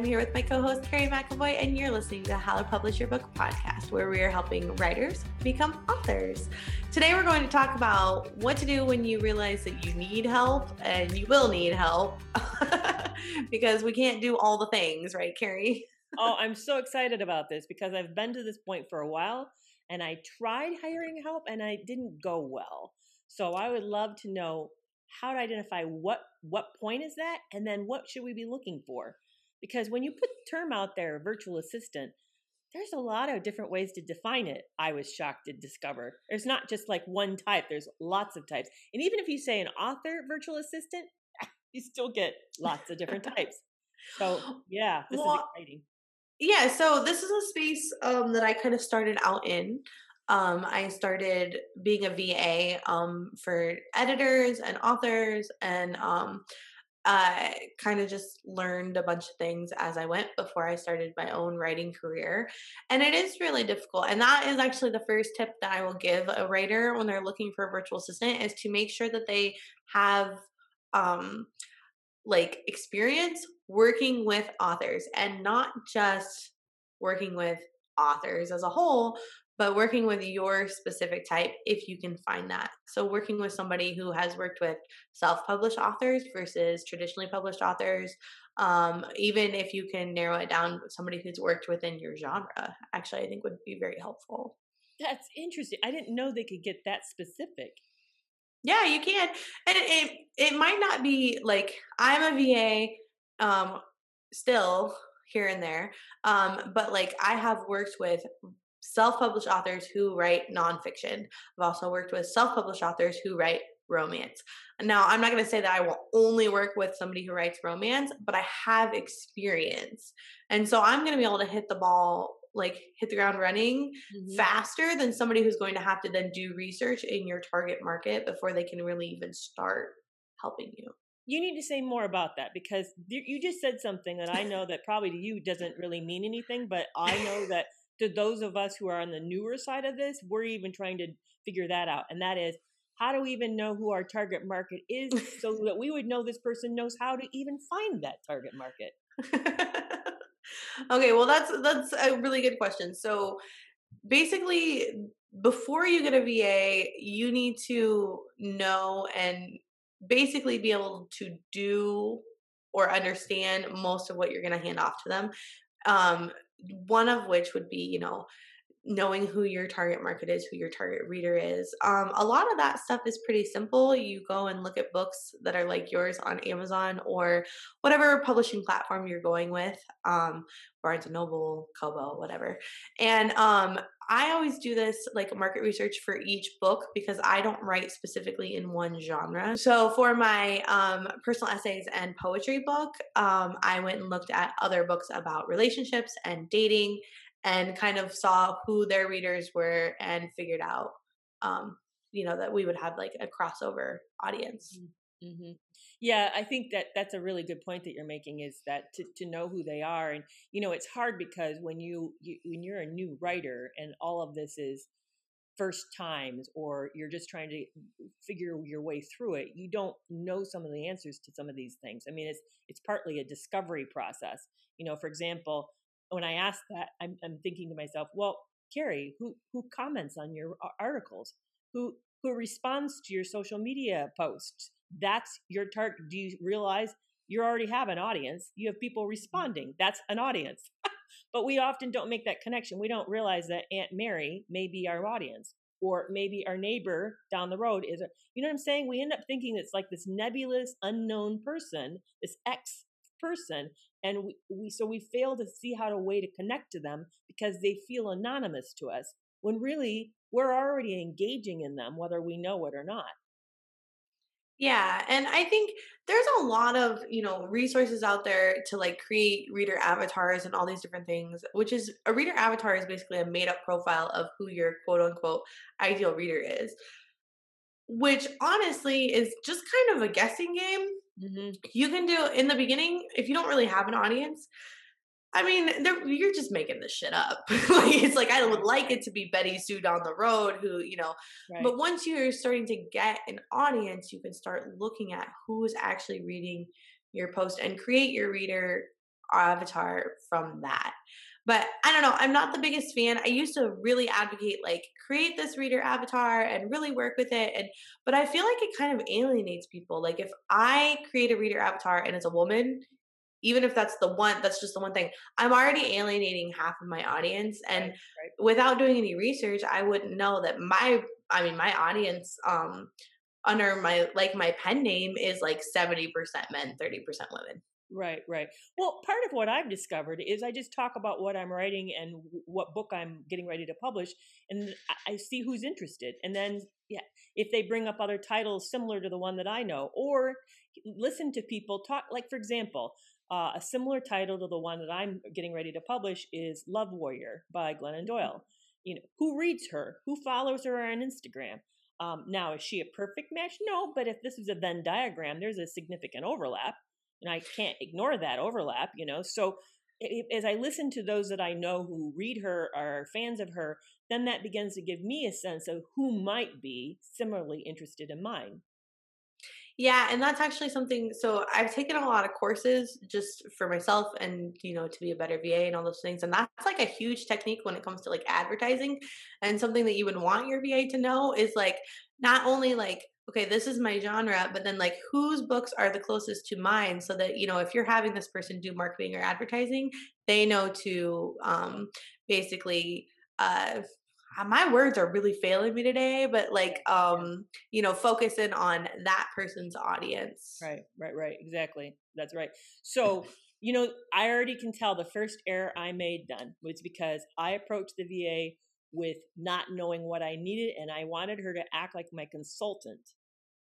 I'm here with my co host, Carrie McAvoy, and you're listening to How to Publish Your Book podcast, where we are helping writers become authors. Today, we're going to talk about what to do when you realize that you need help, and you will need help because we can't do all the things, right, Carrie? oh, I'm so excited about this because I've been to this point for a while and I tried hiring help and I didn't go well. So I would love to know how to identify what what point is that and then what should we be looking for because when you put the term out there virtual assistant there's a lot of different ways to define it i was shocked to discover. There's not just like one type there's lots of types. And even if you say an author virtual assistant you still get lots of different types. So yeah this well, is exciting. yeah so this is a space um, that i kind of started out in. Um, I started being a VA um, for editors and authors, and um, I kind of just learned a bunch of things as I went before I started my own writing career. And it is really difficult. And that is actually the first tip that I will give a writer when they're looking for a virtual assistant is to make sure that they have um like experience working with authors and not just working with authors as a whole, but working with your specific type if you can find that. So, working with somebody who has worked with self published authors versus traditionally published authors, um, even if you can narrow it down, somebody who's worked within your genre, actually, I think would be very helpful. That's interesting. I didn't know they could get that specific. Yeah, you can. And it, it might not be like I'm a VA um, still here and there. Um, but like I have worked with self-published authors who write nonfiction. I've also worked with self-published authors who write romance. Now, I'm not going to say that I will only work with somebody who writes romance, but I have experience. And so I'm going to be able to hit the ball like hit the ground running mm-hmm. faster than somebody who's going to have to then do research in your target market before they can really even start helping you. You need to say more about that because you just said something that I know that probably to you doesn't really mean anything, but I know that to those of us who are on the newer side of this, we're even trying to figure that out. And that is, how do we even know who our target market is so that we would know this person knows how to even find that target market? okay, well that's that's a really good question. So basically before you get a VA, you need to know and basically be able to do or understand most of what you're going to hand off to them. Um, one of which would be, you know, knowing who your target market is, who your target reader is. Um, a lot of that stuff is pretty simple. You go and look at books that are like yours on Amazon or whatever publishing platform you're going with, um, Barnes and Noble, Kobo, whatever. And um, I always do this like market research for each book because I don't write specifically in one genre. So for my um, personal essays and poetry book, um, I went and looked at other books about relationships and dating and kind of saw who their readers were and figured out um, you know that we would have like a crossover audience mm-hmm. mm-hmm. yeah i think that that's a really good point that you're making is that to, to know who they are and you know it's hard because when you, you when you're a new writer and all of this is first times or you're just trying to figure your way through it you don't know some of the answers to some of these things i mean it's it's partly a discovery process you know for example when I ask that, I'm, I'm thinking to myself, well, Carrie, who who comments on your articles, who who responds to your social media posts? That's your target. Do you realize you already have an audience? You have people mm-hmm. responding. That's an audience. but we often don't make that connection. We don't realize that Aunt Mary may be our audience, or maybe our neighbor down the road is. A, you know what I'm saying? We end up thinking it's like this nebulous, unknown person, this X person and we, we so we fail to see how to way to connect to them because they feel anonymous to us when really we're already engaging in them whether we know it or not. Yeah and i think there's a lot of you know resources out there to like create reader avatars and all these different things which is a reader avatar is basically a made up profile of who your quote unquote ideal reader is which honestly is just kind of a guessing game Mm-hmm. You can do in the beginning if you don't really have an audience. I mean, you're just making this shit up. like it's like I would like it to be Betty Sue down the road, who you know. Right. But once you're starting to get an audience, you can start looking at who's actually reading your post and create your reader avatar from that. But I don't know, I'm not the biggest fan. I used to really advocate like create this reader avatar and really work with it and but I feel like it kind of alienates people. Like if I create a reader avatar and it's a woman, even if that's the one that's just the one thing i'm already alienating half of my audience and right, right. without doing any research i wouldn't know that my i mean my audience um under my like my pen name is like 70% men 30% women Right, right. Well, part of what I've discovered is I just talk about what I'm writing and what book I'm getting ready to publish, and I see who's interested. And then, yeah, if they bring up other titles similar to the one that I know, or listen to people talk, like for example, uh, a similar title to the one that I'm getting ready to publish is Love Warrior by Glennon Doyle. You know, who reads her? Who follows her on Instagram? Um, now, is she a perfect match? No, but if this is a Venn diagram, there's a significant overlap and I can't ignore that overlap, you know. So as I listen to those that I know who read her are fans of her, then that begins to give me a sense of who might be similarly interested in mine. Yeah, and that's actually something. So I've taken a lot of courses just for myself and, you know, to be a better VA and all those things. And that's like a huge technique when it comes to like advertising. And something that you would want your VA to know is like not only like okay, this is my genre, but then like whose books are the closest to mine so that, you know, if you're having this person do marketing or advertising, they know to um, basically, uh, my words are really failing me today, but like, um, you know, focus in on that person's audience. Right, right, right. Exactly. That's right. So, you know, I already can tell the first error I made done was because I approached the VA with not knowing what I needed and I wanted her to act like my consultant.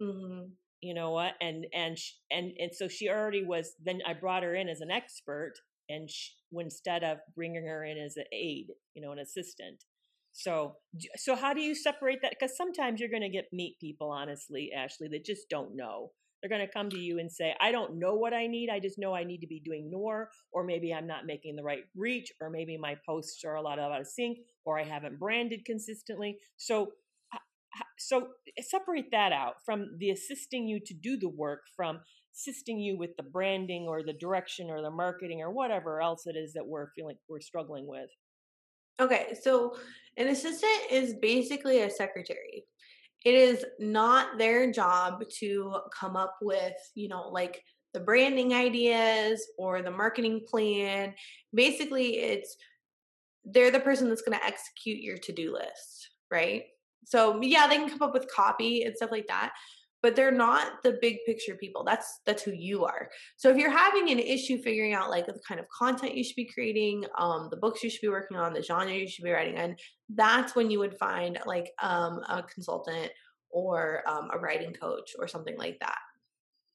Mm-hmm. You know what? And and and and so she already was. Then I brought her in as an expert, and she, instead of bringing her in as an aide, you know, an assistant. So so how do you separate that? Because sometimes you're going to get meet people, honestly, Ashley, that just don't know. They're going to come to you and say, I don't know what I need. I just know I need to be doing more, or maybe I'm not making the right reach, or maybe my posts are a lot out of sync, or I haven't branded consistently. So so eh, separate that out from the assisting you to do the work from assisting you with the branding or the direction or the marketing or whatever else it is that we're feeling we're struggling with. Okay so an assistant is basically a secretary. It is not their job to come up with you know like the branding ideas or the marketing plan. Basically it's they're the person that's going to execute your to-do list right so yeah, they can come up with copy and stuff like that, but they're not the big picture people. That's that's who you are. So if you're having an issue figuring out like the kind of content you should be creating, um, the books you should be working on, the genre you should be writing in, that's when you would find like um, a consultant or um, a writing coach or something like that.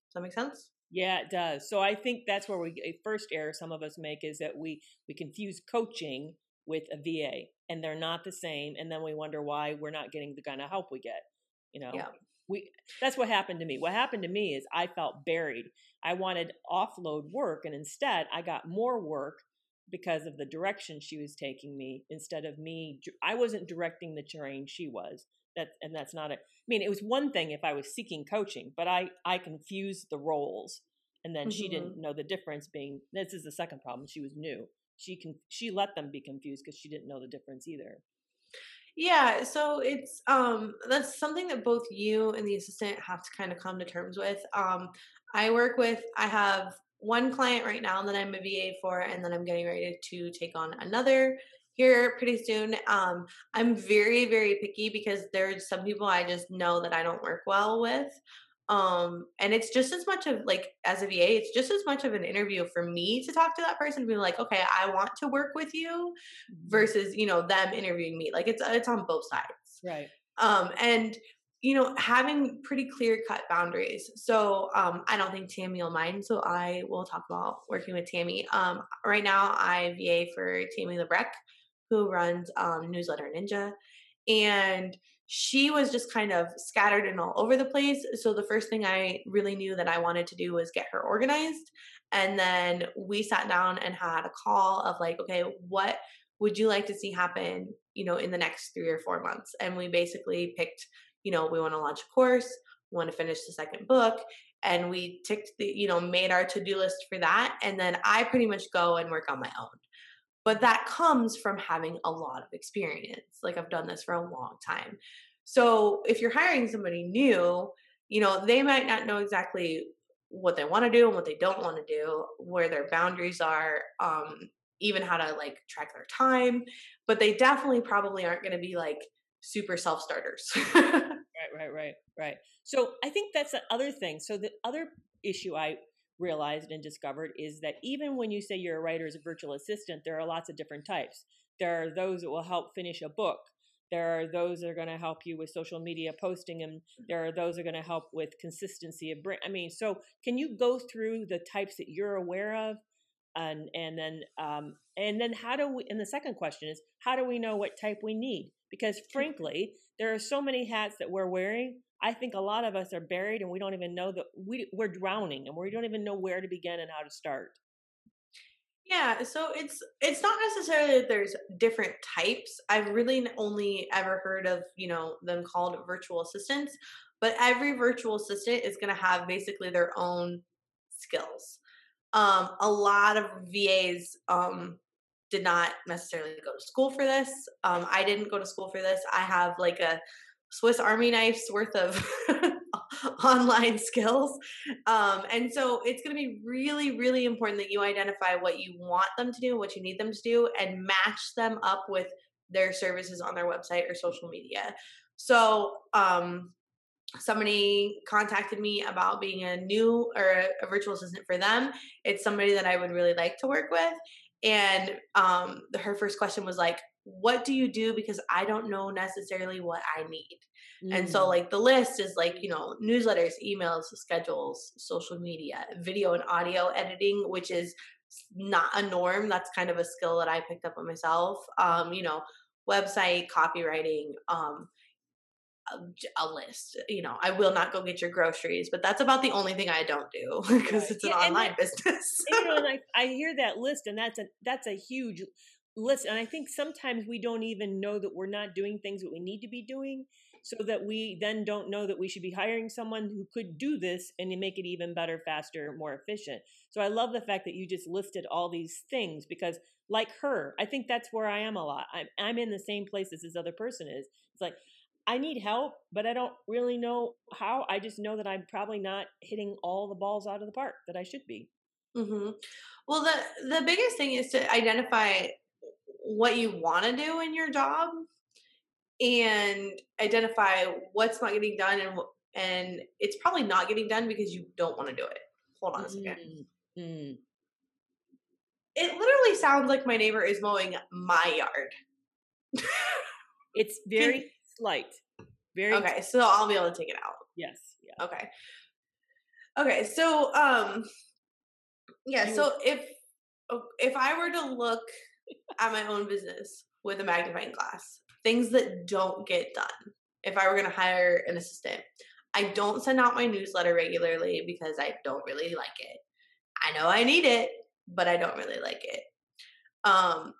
Does that make sense? Yeah, it does. So I think that's where we first error some of us make is that we we confuse coaching with a VA and they're not the same and then we wonder why we're not getting the kind of help we get you know? Yeah. we that's what happened to me. What happened to me is i felt buried. I wanted offload work and instead i got more work because of the direction she was taking me instead of me i wasn't directing the terrain she was. That and that's not a i mean it was one thing if i was seeking coaching but i i confused the roles and then mm-hmm. she didn't know the difference being this is the second problem she was new she can she let them be confused because she didn't know the difference either. Yeah so it's um that's something that both you and the assistant have to kind of come to terms with um i work with i have one client right now that i'm a va for and then i'm getting ready to take on another here pretty soon um i'm very very picky because there's some people i just know that i don't work well with um and it's just as much of like as a va it's just as much of an interview for me to talk to that person and be like okay i want to work with you mm-hmm. versus you know them interviewing me. Like it's it's on both sides. Right. Um and you know having pretty clear cut boundaries. So um i don't think tammy will mind so i will talk about working with tammy. Um right now i va for tammy Labrecque who runs um newsletter ninja. And she was just kind of scattered and all over the place. So the first thing I really knew that I wanted to do was get her organized. And then we sat down and had a call of like, okay, what would you like to see happen, you know, in the next three or four months? And we basically picked, you know, we want to launch a course, we want to finish the second book, and we ticked the you know made our to-do list for that and then i pretty much go and work on my own but that comes from having a lot of experience like i've done this for a long time. So if you're hiring somebody new you know they might not know exactly what they want to do and what they don't want to do where their boundaries are um even how to like track their time but they definitely probably aren't going to be like super self starters right right right right. So i think that's the other thing. So the other issue i realized and discovered is that even when you say you're a writer as a virtual assistant there are lots of different types. There are those that will help finish a book. There are those that are going to help you with social media posting and there are those that are going to help with consistency of brand i mean so can you go through the types that you're aware of? And and then um, and then how do we and the second question is how do we know what type we need? Because frankly there are so many hats that we're wearing i think a lot of us are buried and we don't even know that we, we're drowning and we don't even know where to begin and how to start yeah, so it's it's not necessarily that there's different types. I've really only ever heard of, you know, them called virtual assistants, but every virtual assistant is going to have basically their own skills. Um a lot of VAs um did not necessarily go to school for this. Um I didn't go to school for this. I have like a Swiss Army knife's worth of online skills. Um, and so it's going to be really, really important that you identify what you want them to do, what you need them to do, and match them up with their services on their website or social media. So, um, somebody contacted me about being a new or a, a, virtual assistant for them. It's somebody that I would really like to work with. And um, her first question was like, what do you do? Because i don't know necessarily what i need. Mm. and so mm. like the list is like you know newsletters emails schedules social media video and audio editing which is not a norm. That's kind of a skill that i picked up on myself. Um you know website copywriting um a, list you know i will not go get your groceries but that's about the only thing i don't do because it's an yeah, online business. you know, and I, I hear that list and that's a that's a huge listen and i think sometimes we don't even know that we're not doing things that we need to be doing so that we then don't know that we should be hiring someone who could do this and make it even better faster more efficient. So i love the fact that you just listed all these things because like her i think that's where i am a lot. I'm, I'm in the same place as this other person is. It's like i need help but i don't really know how. I just know that i'm probably not hitting all the balls out of the park that i should be. Mm-hmm. well the the biggest thing is to identify what you want to do in your job and identify what's not getting done and and it's probably not getting done because you don't want to do it. Hold on a 2nd mm-hmm. It literally sounds like my neighbor is mowing my yard. it's very slight. Very Okay, so I'll be able to take it out. Yes. Yeah. Okay. Okay, so um yeah, so if if I were to look at my own business with a magnifying glass. Things that don't get done. If I were going to hire an assistant, I don't send out my newsletter regularly because I don't really like it. I know I need it, but I don't really like it. Um,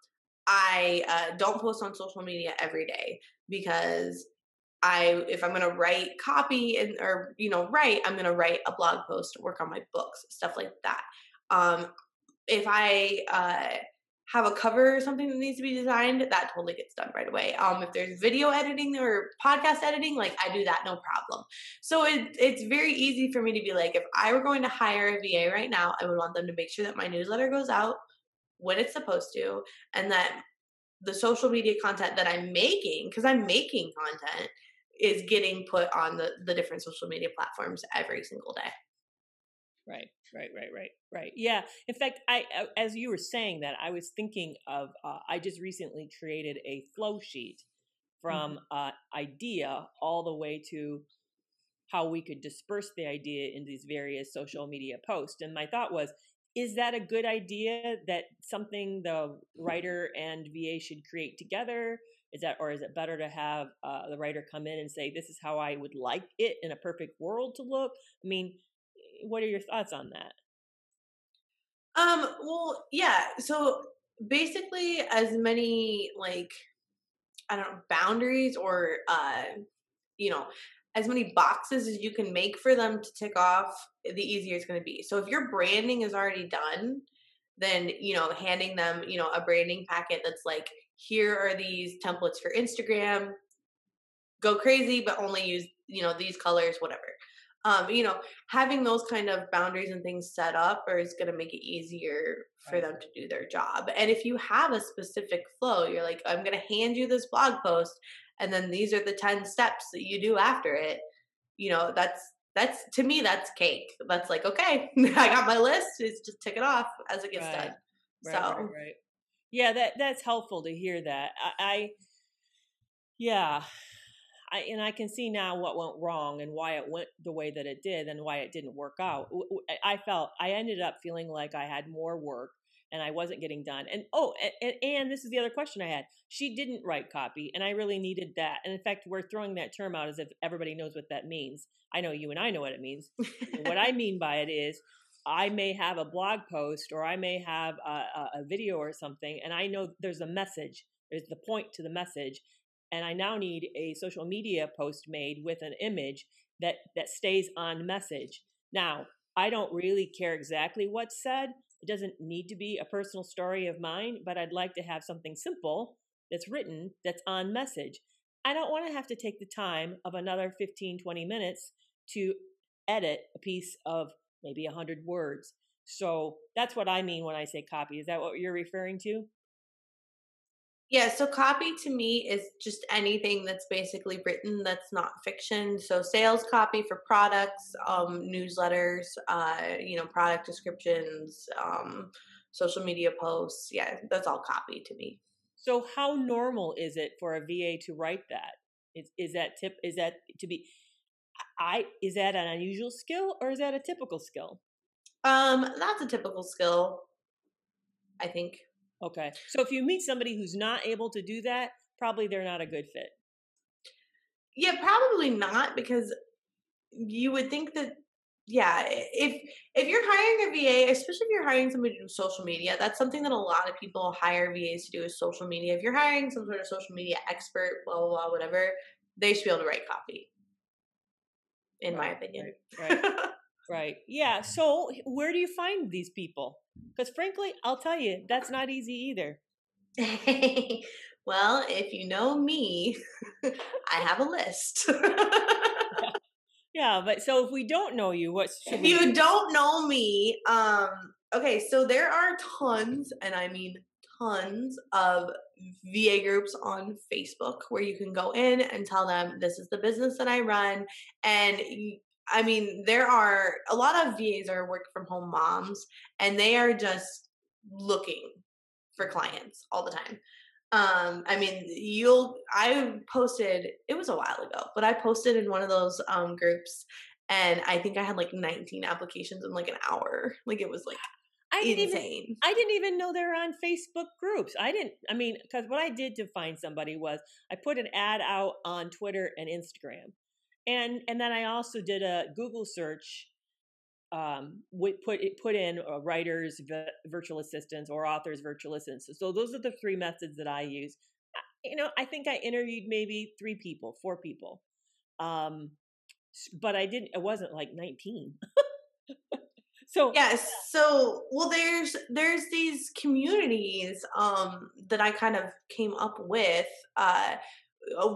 I uh, don't post on social media every day because I, if I'm gonna write copy and or you know write, I'm gonna write a blog post, work on my books, stuff like that. Um, if I uh, have a cover or something that needs to be designed, that totally gets done right away. Um, if there's video editing or podcast editing, like I do that no problem. So it, it's very easy for me to be like, if I were going to hire a VA right now, I would want them to make sure that my newsletter goes out when it's supposed to, and that the social media content that I'm making, because I'm making content, is getting put on the the different social media platforms every single day. Right, right, right, right, right. Yeah. In fact, I, as you were saying that, I was thinking of. Uh, I just recently created a flow sheet from mm-hmm. uh, idea all the way to how we could disperse the idea in these various social media posts. And my thought was, is that a good idea? That something the writer and VA should create together? Is that, or is it better to have uh, the writer come in and say, "This is how I would like it in a perfect world to look"? I mean what are your thoughts on that? Um, well, yeah. So basically as many like I don't know, boundaries or uh, you know, as many boxes as you can make for them to tick off, the easier it's going to be. So if your branding is already done, then you know handing them you know a branding packet that's like here are these templates for Instagram. Go crazy, but only use you know these colors, whatever. Um, you know, having those kind of boundaries and things set up or is going to make it easier for them to do their job. And if you have a specific flow, you're like, I'm going to hand you this blog post, and then these are the 10 steps that you do after it. You know, that's that's to me that's cake. That's like okay, I got my list. It's just tick it off as it gets right. done. Right, so right, right, yeah, that that's helpful to hear that. I, I yeah, I, and I can see now what went wrong and why it went the way that it did and why it didn't work out. I felt I ended up feeling like I had more work and I wasn't getting done. And oh, and, and, this is the other question I had. She didn't write copy, and I really needed that. And in fact, we're throwing that term out as if everybody knows what that means. I know you and I know what it means. what I mean by it is, I may have a blog post or I may have a, a video or something, and I know there's a message. There's the point to the message, and I now need a social media post made with an image that that stays on message. Now, I don't really care exactly what's said, it doesn't need to be a personal story of mine, but I'd like to have something simple that's written that's on message. I don't want to have to take the time of another 15, 20 minutes to edit a piece of maybe 100 words. So that's what I mean when I say copy. Is that what you're referring to? Yeah, so copy to me is just anything that's basically written that's not fiction. So sales copy for products, um, newsletters, uh, you know, product descriptions, um, social media posts. Yeah, that's all copy to me. So how normal is it for a VA to write that? Is is that tip is that to be I is that an unusual skill or is that a typical skill? Um, that's a typical skill, I think. Okay. So if you meet somebody who's not able to do that, probably they're not a good fit. Yeah, probably not because you would think that yeah, if if you're hiring a VA, especially if you're hiring somebody to do social media, that's something that a lot of people hire VAs to do is social media. If you're hiring some sort of social media expert, blah blah blah, whatever, they should be able to write copy. In right, my opinion. Right. Right. right. Yeah. So where do you find these people? Because frankly, I'll tell you, that's not easy either. well, if you know me, I have a list. yeah, but so if we don't know you, what if you do? don't know me? Um, okay, so there are tons, and I mean tons of VA groups on Facebook where you can go in and tell them this is the business that I run, and I mean, there are a lot of VAs are work from home moms and they are just looking for clients all the time. Um, I mean, you'll, I posted, it was a while ago, but I posted in one of those um, groups and I think I had like 19 applications in like an hour. Like it was like I didn't insane. Even, I didn't even know they're on Facebook groups. I didn't, I mean, because what I did to find somebody was I put an ad out on Twitter and Instagram and and then I also did a Google search. Um, we put put in uh, writers, virtual assistants, or authors, virtual assistants. So those are the three methods that I use. You know, I think I interviewed maybe three people, four people, um, but I didn't. It wasn't like nineteen. so yes so well there's there's these communities um that i kind of came up with uh,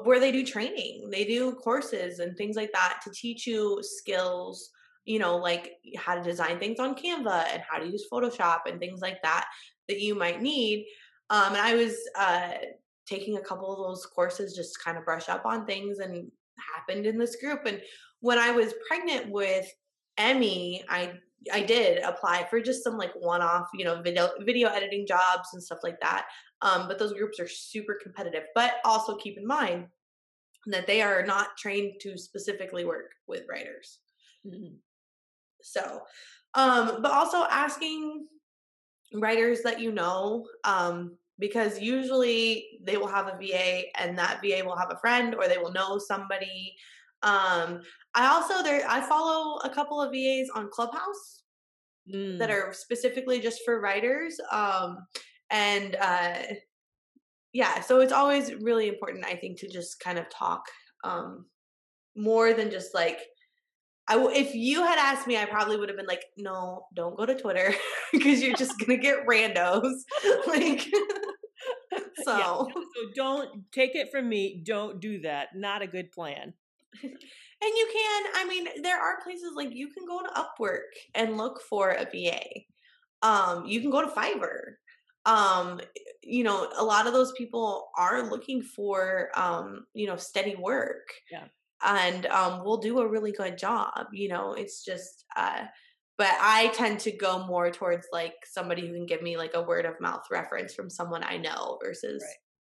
where they do training they do courses and things like that to teach you skills you know like how to design things on canva and how to use photoshop and things like that that you might need um, and i was uh, taking a couple of those courses just to kind of brush up on things and happened in this group and when i was pregnant with emmy i I did apply for just some like one-off, you know, video video editing jobs and stuff like that. Um, but those groups are super competitive. But also keep in mind that they are not trained to specifically work with writers. Mm-hmm. So, um, but also asking writers that you know, um, because usually they will have a VA and that VA will have a friend or they will know somebody. Um, I also there I follow a couple of VAs on Clubhouse mm. that are specifically just for writers. Um, and uh, yeah, so it's always really important, I think, to just kind of talk um, more than just like I w- if you had asked me, I probably would have been like, no, don't go to Twitter because you're just gonna get randos. like, so Yeah, so don't take it from me. Don't do that. Not a good plan. And you can, I mean, there are places like you can go to Upwork and look for a VA. Um, you can go to Fiverr. Um, you know, a lot of those people are looking for um, you know, steady work. Yeah. And um will do a really good job. You know, it's just uh but I tend to go more towards like somebody who can give me like a word of mouth reference from someone I know versus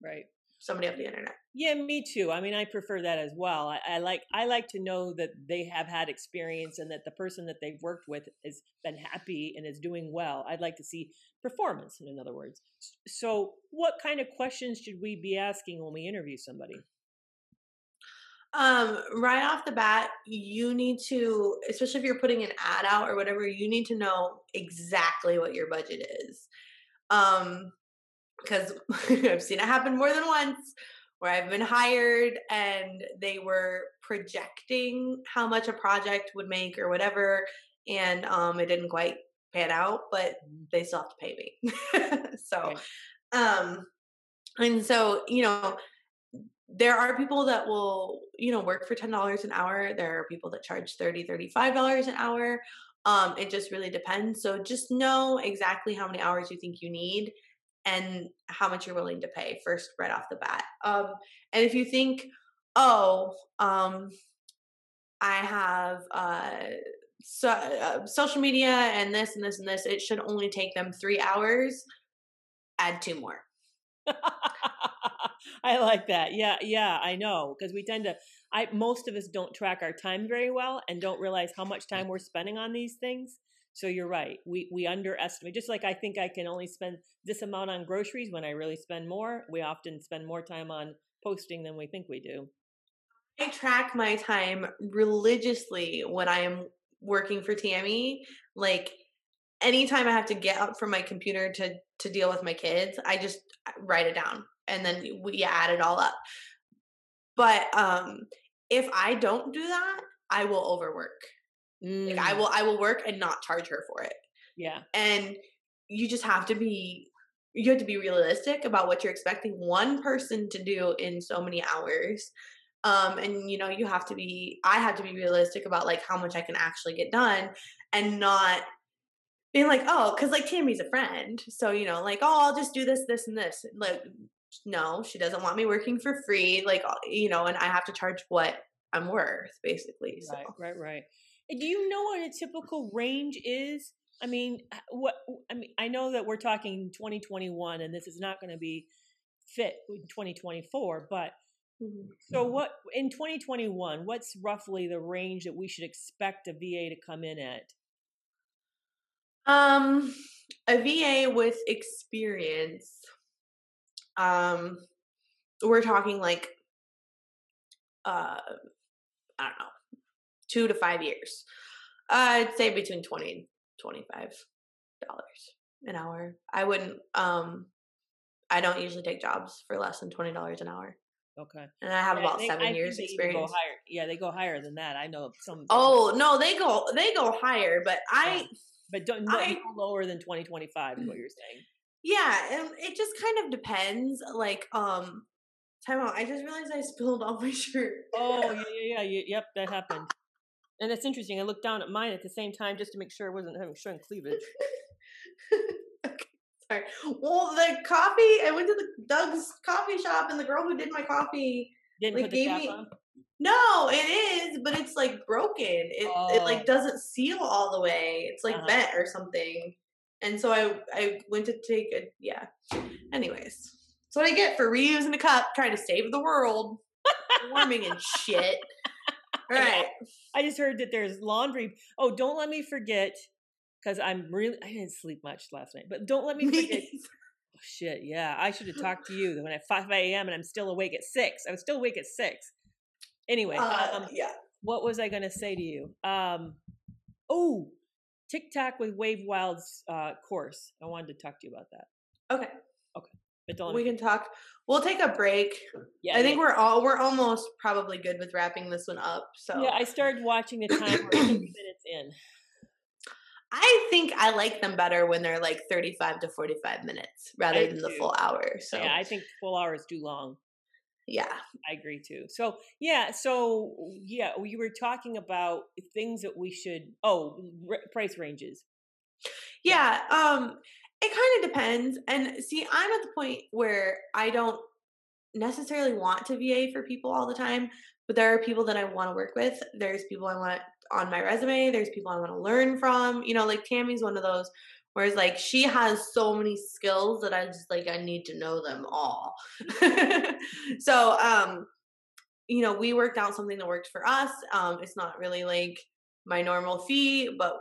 Right. Somebody off the internet. Yeah, me too. I mean, I prefer that as well. I, I like I like to know that they have had experience and that the person that they've worked with has been happy and is doing well. I'd like to see performance, in other words. So, what kind of questions should we be asking when we interview somebody? Um, right off the bat, you need to, especially if you're putting an ad out or whatever, you need to know exactly what your budget is. Um, because I've seen it happen more than once where I've been hired and they were projecting how much a project would make or whatever, and um, it didn't quite pan out, but they still have to pay me. so, um, and so you know, there are people that will you know work for ten dollars an hour. There are people that charge 30 35 dollars an hour. Um, it just really depends. So just know exactly how many hours you think you need and how much you're willing to pay first right off the bat. Um, and if you think, oh, um, I have uh, so, uh, social media and this and this and this, it should only take them three hours. Add two more. I like that. Yeah, yeah, I know because we tend to. I most of us don't track our time very well and don't realize how much time we're spending on these things. So you're right. We we underestimate. Just like I think I can only spend this amount on groceries when I really spend more. We often spend more time on posting than we think we do. I track my time religiously when I am working for Tammy. Like anytime I have to get up from my computer to to deal with my kids, I just uh, write it down and then we add it all up. But um if I don't do that, I will overwork. Like I Mm, will I will work and not charge her for it. yeah, And you just have to be you have to be realistic about what you're expecting one person to do in so many hours. Um and you know, you have to be I have to be realistic about like how much I can actually get done and not being like, oh, because like Tammy's a friend. So, you know, like, oh, I'll just do this, this, and this. Like, no, she doesn't want me working for free. Like, you know, and I have to charge what I'm worth, basically. So, right, right, right. Do you know what a typical range is? I mean, what I mean, I know that we're talking 2021, and this is not going to be fit in 2024. But Mhm. so, what in 2021? What's roughly the range that we should expect a VA to come in at? um, a VA with experience, um, we're talking like, uh, I don't know, two to five years. I'd say between 20 and 25 dollars an hour. I wouldn't, um, I don't usually take jobs for less than twenty dollars an hour, Okay, and I have Yeah, about seven I years they experience. Go higher. Yeah, they go higher than that. I know some. Oh no, they go they go higher, but I but don't no, I- no lower than 2025 is what you're saying. yeah, and it just kind of depends. Like um, time out. I just realized I spilled all my shirt. Oh yeah, yeah, yeah. Yep, that happened. And it's interesting. I looked down at mine at the same time just to make sure I wasn't having showing cleavage. okay, sorry. Well, the coffee. I went to the Doug's coffee shop, and the girl who did my coffee. Didn't Like, gave me- on. No, it is, but it's like broken. It it Oh. like doesn't seal all the way. It's like Uh-huh. bent or something. And so I I went to take a yeah. Anyways, that's what I get for reusing a cup, trying to save the world, warming and shit. Right. I just heard that there's laundry. Oh, don't let me forget, because I'm really I didn't sleep much last night. But don't let me forget. Oh, shit, yeah, I should have talked to you when at 5 a.m. and I'm still awake at six. I was still awake at six. Anyway, Uh, um, yeah. what was I going to say to you? Um, oh, TikTok with Wave Wild's uh, course. I wanted to talk to you about that. Okay. But don't we can talk. We'll take a break. Yeah, I think we're all we're almost probably good with wrapping this one up. So yeah, I started watching the time. Minutes in. I think I like them better when they're like 35 to 45 minutes rather I than the full hour. So yeah, I think full hour is too long. Yeah. I agree too. So yeah, so yeah, we were talking about things that we should oh, r- price ranges. Yeah, um it kind of depends. And see, I'm at the point where I don't necessarily want to VA for people all the time, but there are people that I want to work with. There's people I want on my resume. There's people I want to learn from. You know, like Tammy's one of those. Whereas like she has so many skills that I just like I need to know them all. so um you know, we worked out something that worked for us. Um it's not really like my normal fee, but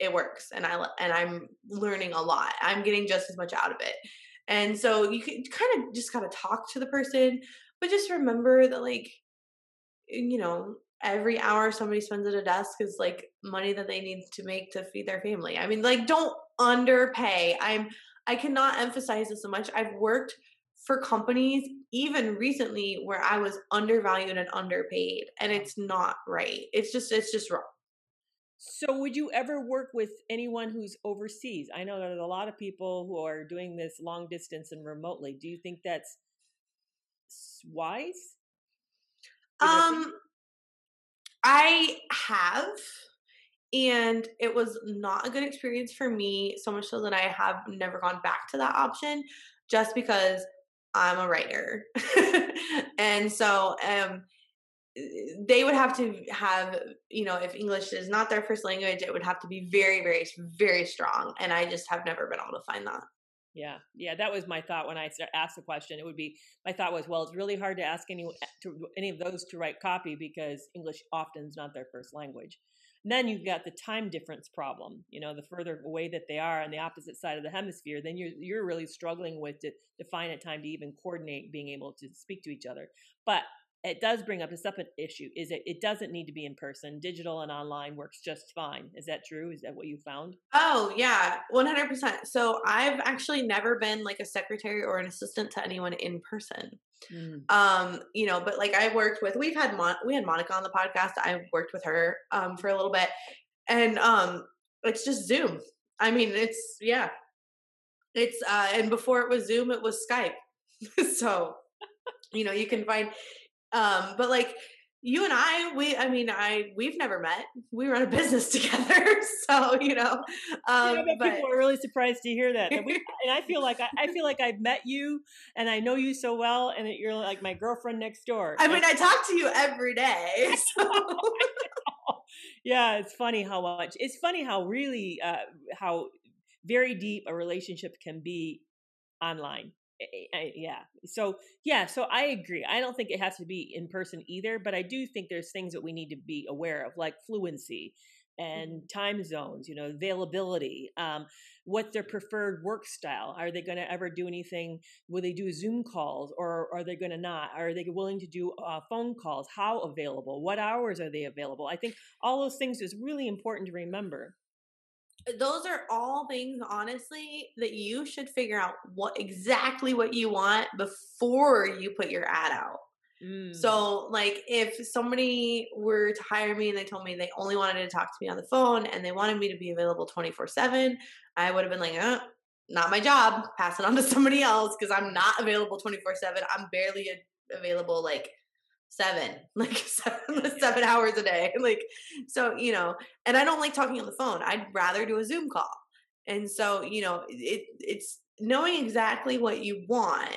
it works and I and I'm learning a lot. I'm getting just as much out of it. And so you can kind of just kind of talk to the person, but just remember that like you know, every hour somebody spends at a desk is like money that they need to make to feed their family. I mean, like don't underpay. I'm I cannot emphasize this so much. I've worked for companies even recently where I was undervalued and underpaid and it's not right. It's just it's just wrong. So would you ever work with anyone who's overseas? I know there's a lot of people who are doing this long distance and remotely. Do you think that's wise? Um I have and it was not a good experience for me so much so that i have never gone back to that option just because i'm a writer and so um they would have to have you know if english is not their first language it would have to be very very very strong and i just have never been able to find that yeah yeah that was my thought when i asked the question it would be my thought was well it's really hard to ask any to, any of those to write copy because english often is not their first language and then you've got the time difference problem. You know, the further away that they are on the opposite side of the hemisphere, then you're you're really struggling with to, to find a time to even coordinate being able to speak to each other. But it does bring up a separate issue is it it doesn't need to be in person. Digital and online works just fine. Is that true? Is that what you found? Oh yeah 100% so i've actually never been like a secretary or an assistant to anyone in person. Mm. um you know but like i worked with we've had Mon- we had monica on the podcast. I worked with her um for a little bit. And um it's just zoom. I mean it's yeah. It's uh and before it was zoom it was skype. So you know you can find um, but like you and I, we, I mean, I, we've never met. We run a business together, so you know. Um, yeah, but people are really surprised to hear that, and, we, and I feel like I, I, feel like I've met you, and I know you so well, and that you're like my girlfriend next door. I mean, I talk to you every day. So. yeah, it's funny how much. It's funny how really uh, how very deep a relationship can be online yeah. So yeah so i agree. I don't think it has to be in person either but i do think there's things that we need to be aware of like fluency and mm-hmm. time zones you know availability um, what's their preferred work style? Are they going to ever do anything? Will they do zoom calls or are they going to not? Are they willing to do uh, phone calls? How available? What hours are they available? I think all those things is really important to remember those are all things honestly that you should figure out what exactly what you want before you put your ad out. Mm. so like if somebody were to hire me and they told me they only wanted to talk to me on the phone and they wanted me to be available 24 7 i would have been like uh, not my job. Pass it on to somebody else because i'm not available 24 7 i'm barely available like seven, like seven, seven hours a day. Like, so, you know, and I don't like talking on the phone. I'd rather do a Zoom call. And so, you know, it, it's knowing exactly what you want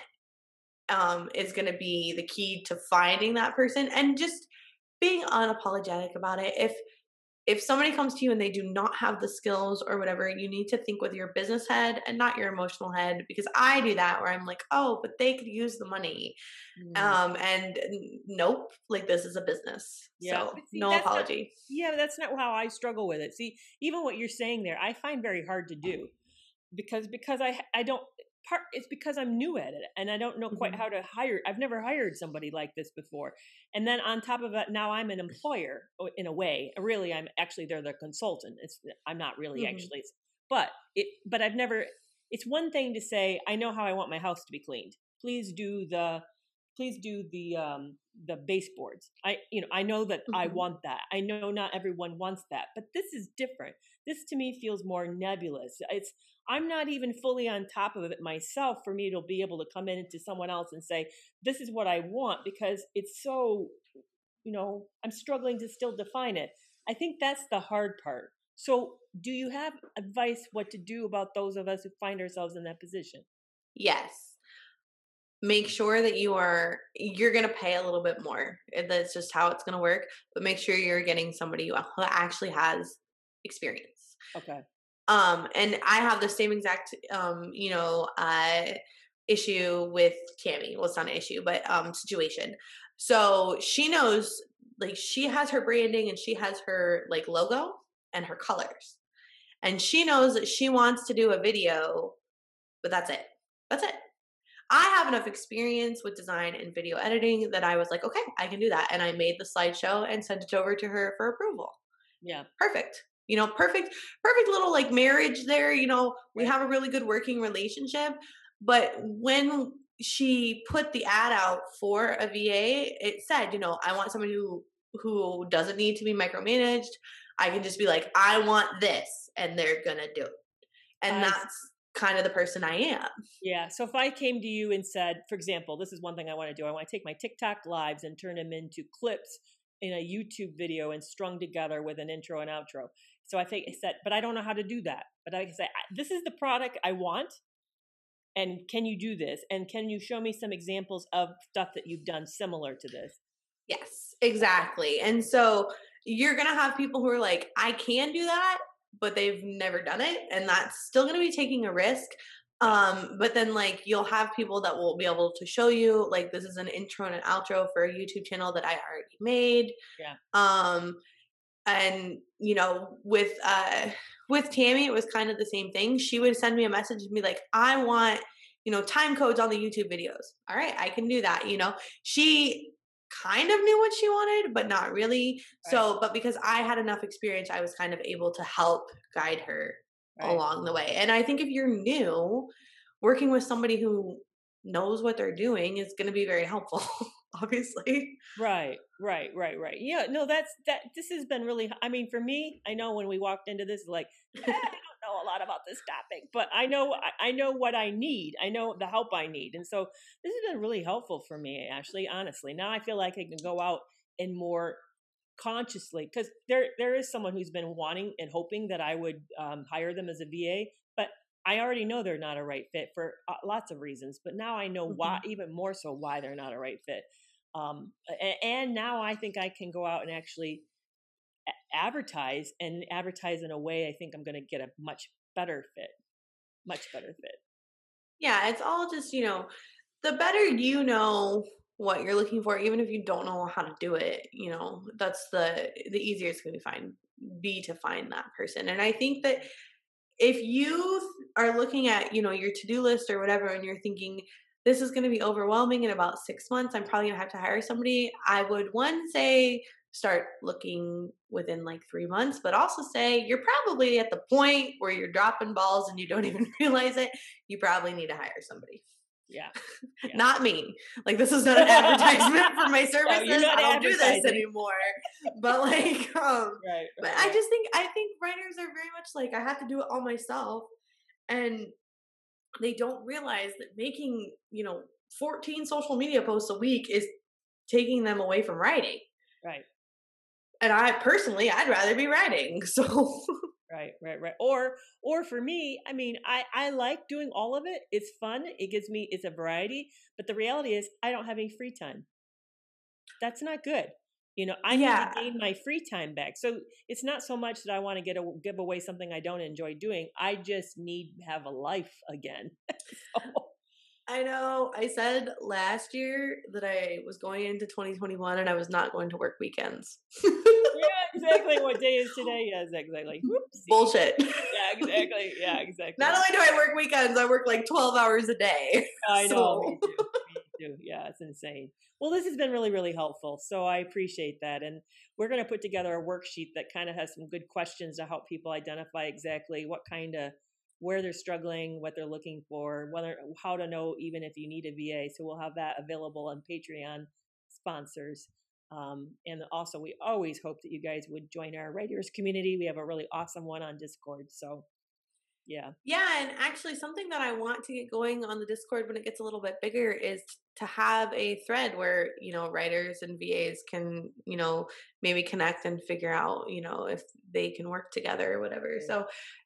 um, is going to be the key to finding that person and just being unapologetic about it. If if somebody comes to you and they do not have the skills or whatever, you need to think with your business head and not your emotional head because I do that where I'm like, oh, but they could use the money. Mm. Um, and nope, like this is a business. Yeah. So see, no apology. Not, yeah, that's not how I struggle with it. See, even what you're saying there, I find very hard to do because because I I don't part it's because I'm new at it and I don't know quite mm-hmm. how to hire. I've never hired somebody like this before. And then on top of that, now I'm an employer in a way. Really, I'm actually they're the consultant. It's I'm not really mm-hmm. actually, but it but I've never it's one thing to say, I know how I want my house to be cleaned. Please do the please do the um the baseboards. I you know, I know that mm-hmm. I want that. I know not everyone wants that, but this is different. This to me feels more nebulous. It's I'm not even fully on top of it myself for me to be able to come in to someone else and say, this is what I want because it's so, you know, I'm struggling to still define it. I think that's the hard part. So, do you have advice what to do about those of us who find ourselves in that position? Yes. Make sure that you are you're going to pay a little bit more. That's just how it's going to work, but make sure you're getting somebody who actually has experience. Okay. Um and I have the same exact um you know uh issue with Tammy. Well, it's not an issue, but um situation. So she knows like she has her branding and she has her like logo and her colors. And she knows that she wants to do a video, but that's it. That's it. I have enough experience with design and video editing that I was like, okay, I can do that. And I made the slideshow and sent it over to her for approval. Yeah. Perfect. You know, perfect, perfect little like marriage there. You know, we have a really good working relationship. But when she put the ad out for a VA, it said, you know, I want somebody who who doesn't need to be micromanaged. I can just be like, I want this, and they're gonna do it. And that's kind of the person I am. Yeah. So if I came to you and said, for example, this is one thing I want to do. I want to take my TikTok lives and turn them into clips in a YouTube video and strung together with an intro and outro. So I think I said, but I don't know how to do that. But I can say, this is the product I want. And can you do this? And can you show me some examples of stuff that you've done similar to this? Yes, exactly. And so you're going to have people who are like, I can do that, but they've never done it. And that's still going to be taking a risk. Um, but then like you'll have people that will be able to show you like this is an intro and an outro for a YouTube channel that I already made. Yeah. Um, and you know, with uh with Tammy, it was kind of the same thing. She would send me a message and be like, I want, you know, time codes on the YouTube videos. All right, I can do that. You know, she kind of knew what she wanted, but not really. Right. So, but because I had enough experience, I was kind of able to help guide her right. along the way. And I think if you're new, working with somebody who knows what they're doing is going to be very helpful. obviously right right right right yeah no that's that this has been really i mean for me i know when we walked into this like know a lot about this topic, but I know I know what I need. I know the help I need, and so this has been really helpful for me. Actually, honestly, now I feel like I can go out and more consciously because there there is someone who's been wanting and hoping that I would um, hire them as a VA, but I already know they're not a right fit for uh, lots of reasons. But now I know mm-hmm. why, even more so, why they're not a right fit. Um, and, and now I think I can go out and actually advertise and advertise in a way I think I'm going to get a much better fit, much better fit. Yeah, it's all just, you know, the better you know what you're looking for even if you don't know how to do it, you know, that's the the easier it's going to be find be to find that person. And I think that if you are looking at, you know, your to-do list or whatever and you're thinking this is going to be overwhelming in about 6 months, I'm probably going to have to hire somebody, I would one say start looking within like three months, but also say you're probably at the point where you're dropping balls and you don't even realize it. You probably need to hire somebody. Yeah. yeah. not me. Like this is not an advertisement for my services. No, I don't do this anymore. But like um right, right, but I just think I think writers are very much like I have to do it all myself and they don't realize that making, you know, 14 social media posts a week is taking them away from writing. Right and I personally, I'd rather be writing. So right, right, right. Or or for me, I mean, I I like doing all of it. It's fun. It gives me it's a variety. But the reality is, I don't have any free time. That's not good. You know, I yeah. need to gain my free time back. So it's not so much that I want to get a, give away something I don't enjoy doing. I just need to have a life again. so. I know. I said last year that I was going into 2021 and I was not going to work weekends. yeah, exactly. What day is today? Yes, exactly. Whoopsie. Bullshit. Yeah, exactly. Yeah, exactly. Not only do I work weekends, I work like 12 hours a day. I know. So. Me, too. me too. Yeah, it's insane. Well, this has been really, really helpful. So I appreciate that. And we're going to put together a worksheet that kind of has some good questions to help people identify exactly what kind of where they're struggling, what they're looking for, whether how to know even if you need a VA. So we'll have that available on Patreon sponsors. Um, and also, we always hope that you guys would join our writers community. We have a really awesome one on Discord. So yeah. Yeah, and actually something that I want to get going on the Discord when it gets a little bit bigger is to have a thread where, you know, writers and VAs can, you know, maybe connect and figure out, you know, if they can work together or whatever. So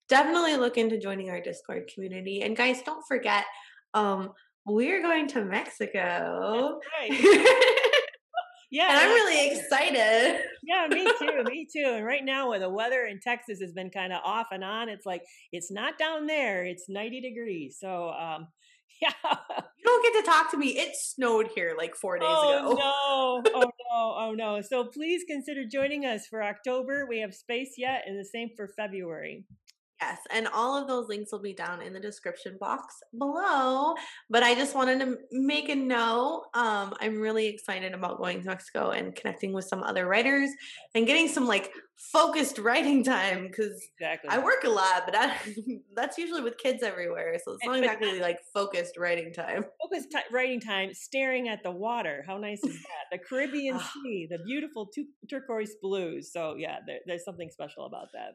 definitely look into joining our Discord community. And guys, don't forget um we're going to Mexico. Right. Yeah, and I'm really excited. Yeah, me too. Me too. And right now, where the weather in Texas has been kind of off and on, it's like it's not down there. It's 90 degrees. So, um, yeah. You don't get to talk to me. It snowed here like four days oh, ago. No. Oh no. Oh no. So please consider joining us for October. We have space yet, and the same for February. Yes, and all of those links will be down in the description box below. But I just wanted to make a note. Um, I'm really excited about going to Mexico and connecting with some other writers and getting some like focused writing time because exactly. I work a lot, but I, that's usually with kids everywhere, so it's not exactly like focused writing time. Focused t- writing time, staring at the water. How nice is that? The Caribbean ah. Sea, the beautiful tu- turquoise blues. So yeah, there, there's something special about that.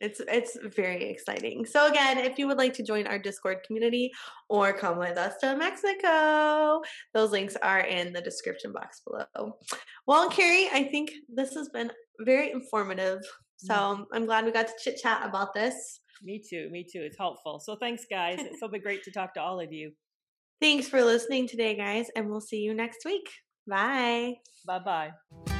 It's it's very exciting. So again, if you would like to join our Discord community or come with us to Mexico, those links are in the description box below. Well, Carrie, I think this has been very informative. So mm-hmm. I'm glad we got to chit chat about this. Me too. Me too. It's helpful. So thanks, guys. It's so great to talk to all of you. Thanks for listening today, guys, and we'll see you next week. Bye. Bye bye.